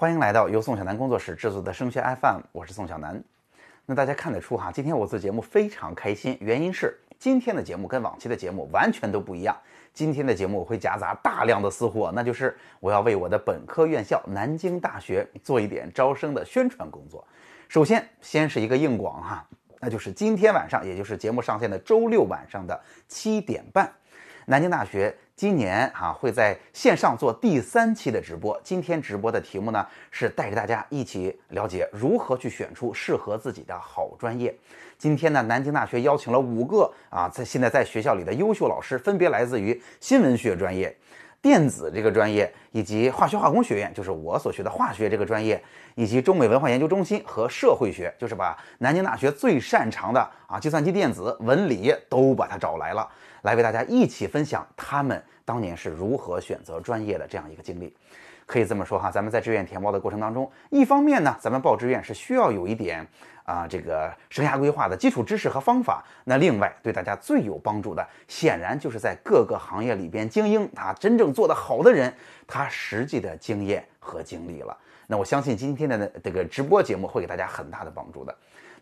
欢迎来到由宋小南工作室制作的升学 FM，我是宋小南。那大家看得出哈，今天我做节目非常开心，原因是今天的节目跟往期的节目完全都不一样。今天的节目我会夹杂大量的私货，那就是我要为我的本科院校南京大学做一点招生的宣传工作。首先，先是一个硬广哈，那就是今天晚上，也就是节目上线的周六晚上的七点半，南京大学。今年啊会在线上做第三期的直播。今天直播的题目呢是带着大家一起了解如何去选出适合自己的好专业。今天呢，南京大学邀请了五个啊在现在在学校里的优秀老师，分别来自于新闻学专业、电子这个专业，以及化学化工学院，就是我所学的化学这个专业，以及中美文化研究中心和社会学，就是把南京大学最擅长的啊计算机电子、文理都把它找来了。来为大家一起分享他们当年是如何选择专业的这样一个经历，可以这么说哈，咱们在志愿填报的过程当中，一方面呢，咱们报志愿是需要有一点啊这个生涯规划的基础知识和方法，那另外对大家最有帮助的，显然就是在各个行业里边精英他真正做得好的人，他实际的经验和经历了。那我相信今天的这个直播节目会给大家很大的帮助的。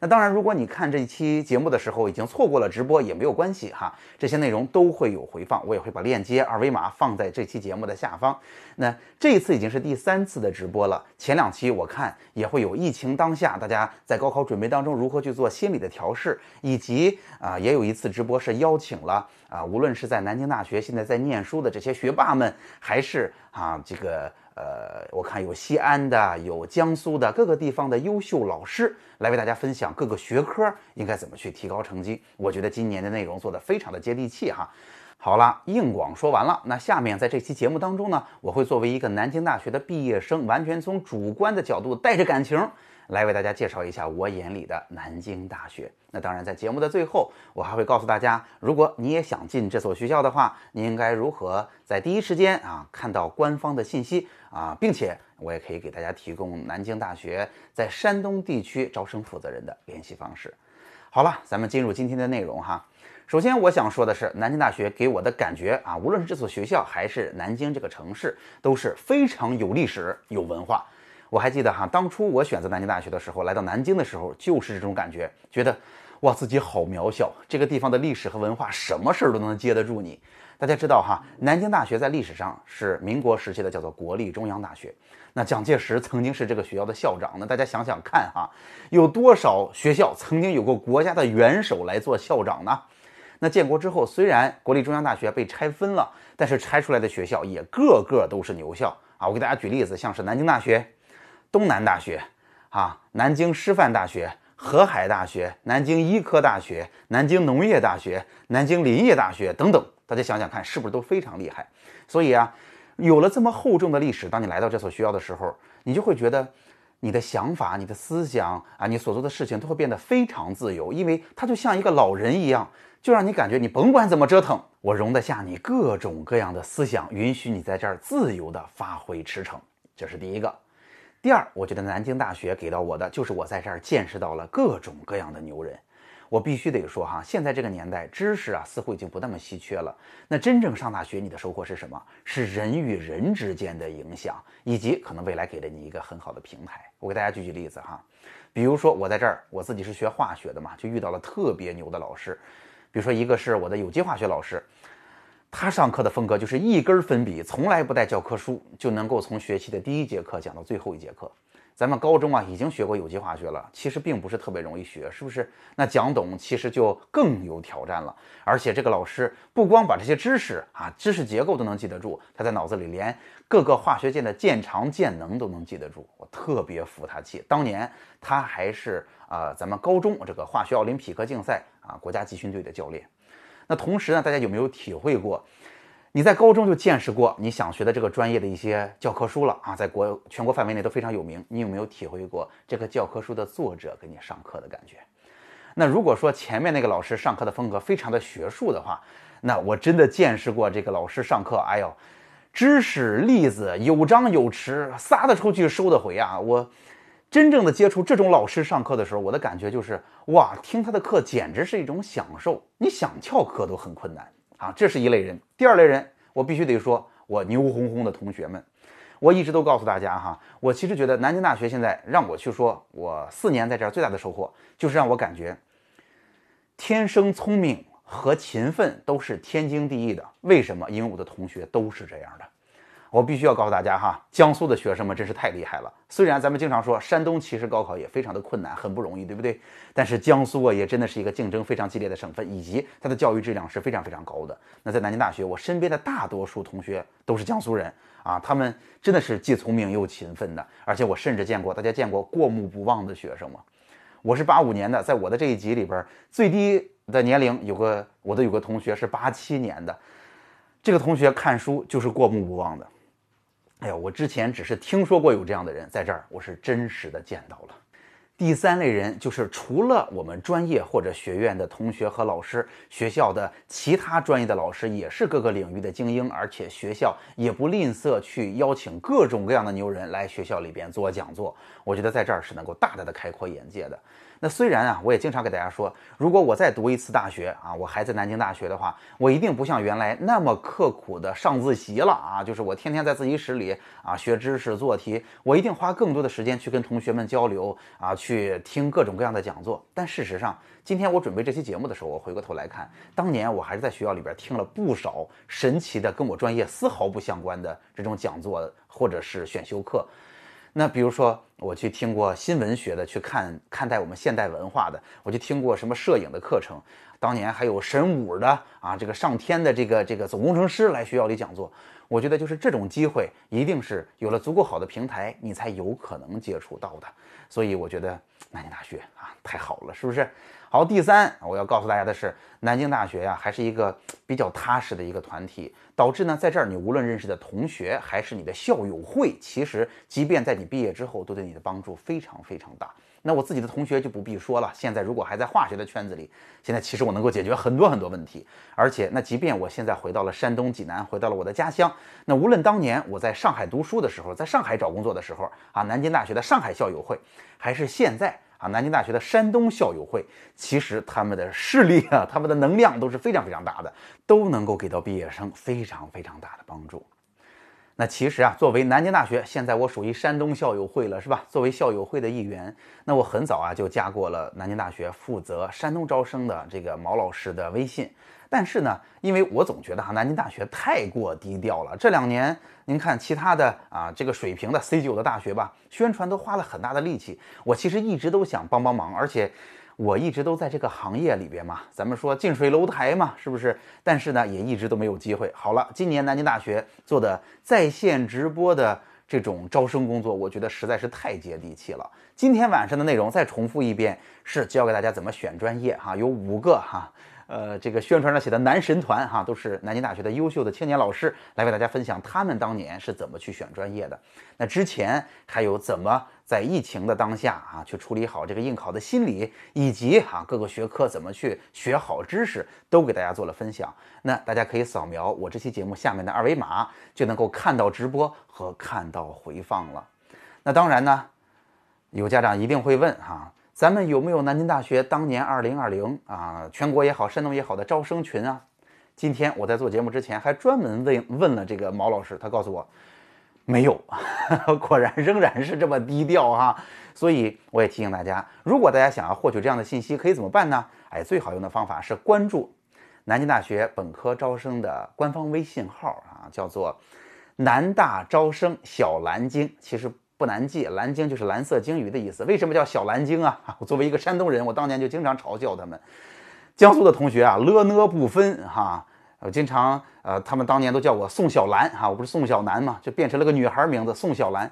那当然，如果你看这一期节目的时候已经错过了直播也没有关系哈，这些内容都会有回放，我也会把链接、二维码放在这期节目的下方。那这一次已经是第三次的直播了，前两期我看也会有疫情当下大家在高考准备当中如何去做心理的调试，以及啊也有一次直播是邀请了啊无论是在南京大学现在在念书的这些学霸们，还是啊这个。呃，我看有西安的，有江苏的，各个地方的优秀老师来为大家分享各个学科应该怎么去提高成绩。我觉得今年的内容做得非常的接地气哈。好了，硬广说完了，那下面在这期节目当中呢，我会作为一个南京大学的毕业生，完全从主观的角度带着感情。来为大家介绍一下我眼里的南京大学。那当然，在节目的最后，我还会告诉大家，如果你也想进这所学校的话，你应该如何在第一时间啊看到官方的信息啊，并且我也可以给大家提供南京大学在山东地区招生负责人的联系方式。好了，咱们进入今天的内容哈。首先，我想说的是，南京大学给我的感觉啊，无论是这所学校还是南京这个城市，都是非常有历史、有文化。我还记得哈，当初我选择南京大学的时候，来到南京的时候，就是这种感觉，觉得哇自己好渺小。这个地方的历史和文化，什么事儿都能接得住你。大家知道哈，南京大学在历史上是民国时期的，叫做国立中央大学。那蒋介石曾经是这个学校的校长。那大家想想看哈，有多少学校曾经有过国家的元首来做校长呢？那建国之后，虽然国立中央大学被拆分了，但是拆出来的学校也个个都是牛校啊。我给大家举例子，像是南京大学。东南大学，啊，南京师范大学、河海大学、南京医科大学、南京农业大学、南京林业大学等等，大家想想看，是不是都非常厉害？所以啊，有了这么厚重的历史，当你来到这所学校的时候，你就会觉得你的想法、你的思想啊，你所做的事情都会变得非常自由，因为它就像一个老人一样，就让你感觉你甭管怎么折腾，我容得下你各种各样的思想，允许你在这儿自由的发挥驰骋。这是第一个。第二，我觉得南京大学给到我的就是我在这儿见识到了各种各样的牛人。我必须得说哈，现在这个年代，知识啊似乎已经不那么稀缺了。那真正上大学，你的收获是什么？是人与人之间的影响，以及可能未来给了你一个很好的平台。我给大家举举例子哈，比如说我在这儿，我自己是学化学的嘛，就遇到了特别牛的老师，比如说一个是我的有机化学老师。他上课的风格就是一根粉笔，从来不带教科书，就能够从学期的第一节课讲到最后一节课。咱们高中啊已经学过有机化学了，其实并不是特别容易学，是不是？那讲懂其实就更有挑战了。而且这个老师不光把这些知识啊知识结构都能记得住，他在脑子里连各个化学键的键长键能都能记得住。我特别服他气。当年他还是啊咱们高中这个化学奥林匹克竞赛啊国家集训队的教练。那同时呢，大家有没有体会过？你在高中就见识过你想学的这个专业的一些教科书了啊，在国全国范围内都非常有名。你有没有体会过这个教科书的作者给你上课的感觉？那如果说前面那个老师上课的风格非常的学术的话，那我真的见识过这个老师上课，哎呦，知识例子有张有弛，撒得出去收得回啊，我。真正的接触这种老师上课的时候，我的感觉就是哇，听他的课简直是一种享受。你想翘课都很困难啊，这是一类人。第二类人，我必须得说，我牛哄哄的同学们。我一直都告诉大家哈，我其实觉得南京大学现在让我去说，我四年在这儿最大的收获就是让我感觉，天生聪明和勤奋都是天经地义的。为什么？因为我的同学都是这样的。我必须要告诉大家哈，江苏的学生们真是太厉害了。虽然咱们经常说山东其实高考也非常的困难，很不容易，对不对？但是江苏啊，也真的是一个竞争非常激烈的省份，以及它的教育质量是非常非常高的。那在南京大学，我身边的大多数同学都是江苏人啊，他们真的是既聪明又勤奋的。而且我甚至见过，大家见过过目不忘的学生吗？我是八五年的，在我的这一级里边，最低的年龄有个我的有个同学是八七年的，这个同学看书就是过目不忘的。哎呀，我之前只是听说过有这样的人，在这儿我是真实的见到了。第三类人就是除了我们专业或者学院的同学和老师，学校的其他专业的老师也是各个领域的精英，而且学校也不吝啬去邀请各种各样的牛人来学校里边做讲座。我觉得在这儿是能够大大的开阔眼界的。那虽然啊，我也经常给大家说，如果我再读一次大学啊，我还在南京大学的话，我一定不像原来那么刻苦的上自习了啊，就是我天天在自习室里啊学知识做题，我一定花更多的时间去跟同学们交流啊，去听各种各样的讲座。但事实上，今天我准备这期节目的时候，我回过头来看，当年我还是在学校里边听了不少神奇的跟我专业丝毫不相关的这种讲座或者是选修课。那比如说，我去听过新闻学的，去看看待我们现代文化的，我去听过什么摄影的课程，当年还有神武的啊，这个上天的这个这个总工程师来学校里讲座。我觉得就是这种机会，一定是有了足够好的平台，你才有可能接触到的。所以我觉得南京大学啊，太好了，是不是？好，第三，我要告诉大家的是，南京大学呀，还是一个比较踏实的一个团体，导致呢，在这儿你无论认识的同学，还是你的校友会，其实即便在你毕业之后，都对你的帮助非常非常大。那我自己的同学就不必说了，现在如果还在化学的圈子里，现在其实我能够解决很多很多问题。而且，那即便我现在回到了山东济南，回到了我的家乡，那无论当年我在上海读书的时候，在上海找工作的时候啊，南京大学的上海校友会，还是现在。啊，南京大学的山东校友会，其实他们的势力啊，他们的能量都是非常非常大的，都能够给到毕业生非常非常大的帮助。那其实啊，作为南京大学，现在我属于山东校友会了，是吧？作为校友会的一员，那我很早啊就加过了南京大学负责山东招生的这个毛老师的微信。但是呢，因为我总觉得哈，南京大学太过低调了。这两年，您看其他的啊，这个水平的 C 九的大学吧，宣传都花了很大的力气。我其实一直都想帮帮忙，而且我一直都在这个行业里边嘛，咱们说近水楼台嘛，是不是？但是呢，也一直都没有机会。好了，今年南京大学做的在线直播的这种招生工作，我觉得实在是太接地气了。今天晚上的内容再重复一遍，是教给大家怎么选专业哈，有五个哈。呃，这个宣传上写的男神团哈，都是南京大学的优秀的青年老师来为大家分享他们当年是怎么去选专业的。那之前还有怎么在疫情的当下啊，去处理好这个应考的心理，以及哈各个学科怎么去学好知识，都给大家做了分享。那大家可以扫描我这期节目下面的二维码，就能够看到直播和看到回放了。那当然呢，有家长一定会问哈。咱们有没有南京大学当年二零二零啊，全国也好，山东也好的招生群啊？今天我在做节目之前还专门问问了这个毛老师，他告诉我没有，果然仍然是这么低调哈。所以我也提醒大家，如果大家想要获取这样的信息，可以怎么办呢？哎，最好用的方法是关注南京大学本科招生的官方微信号啊，叫做南大招生小蓝鲸，其实。不难记，蓝鲸就是蓝色鲸鱼的意思。为什么叫小蓝鲸啊？我作为一个山东人，我当年就经常嘲笑他们。江苏的同学啊，了呢不分哈。我经常呃，他们当年都叫我宋小兰哈，我不是宋小南嘛，就变成了个女孩名字宋小兰。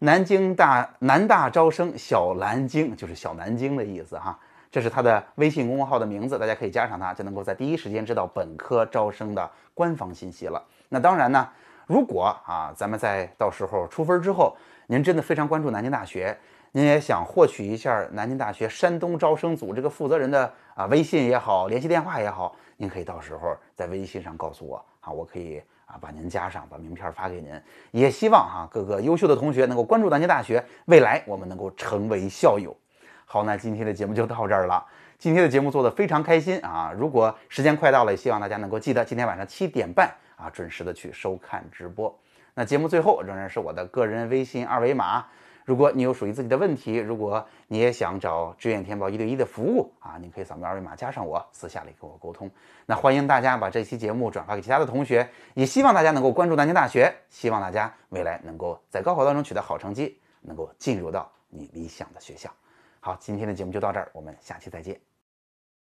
南京大南大招生小蓝鲸就是小南京的意思哈。这是他的微信公众号的名字，大家可以加上他，就能够在第一时间知道本科招生的官方信息了。那当然呢，如果啊，咱们在到时候出分之后。您真的非常关注南京大学，您也想获取一下南京大学山东招生组这个负责人的啊微信也好，联系电话也好，您可以到时候在微信上告诉我啊，我可以啊把您加上，把名片发给您。也希望哈各个优秀的同学能够关注南京大学，未来我们能够成为校友。好，那今天的节目就到这儿了。今天的节目做得非常开心啊！如果时间快到了，也希望大家能够记得今天晚上七点半啊准时的去收看直播。那节目最后仍然是我的个人微信二维码。如果你有属于自己的问题，如果你也想找志愿填报一对一的服务啊，您可以扫描二维码加上我，私下里跟我沟通。那欢迎大家把这期节目转发给其他的同学，也希望大家能够关注南京大学，希望大家未来能够在高考当中取得好成绩，能够进入到你理想的学校。好，今天的节目就到这儿，我们下期再见。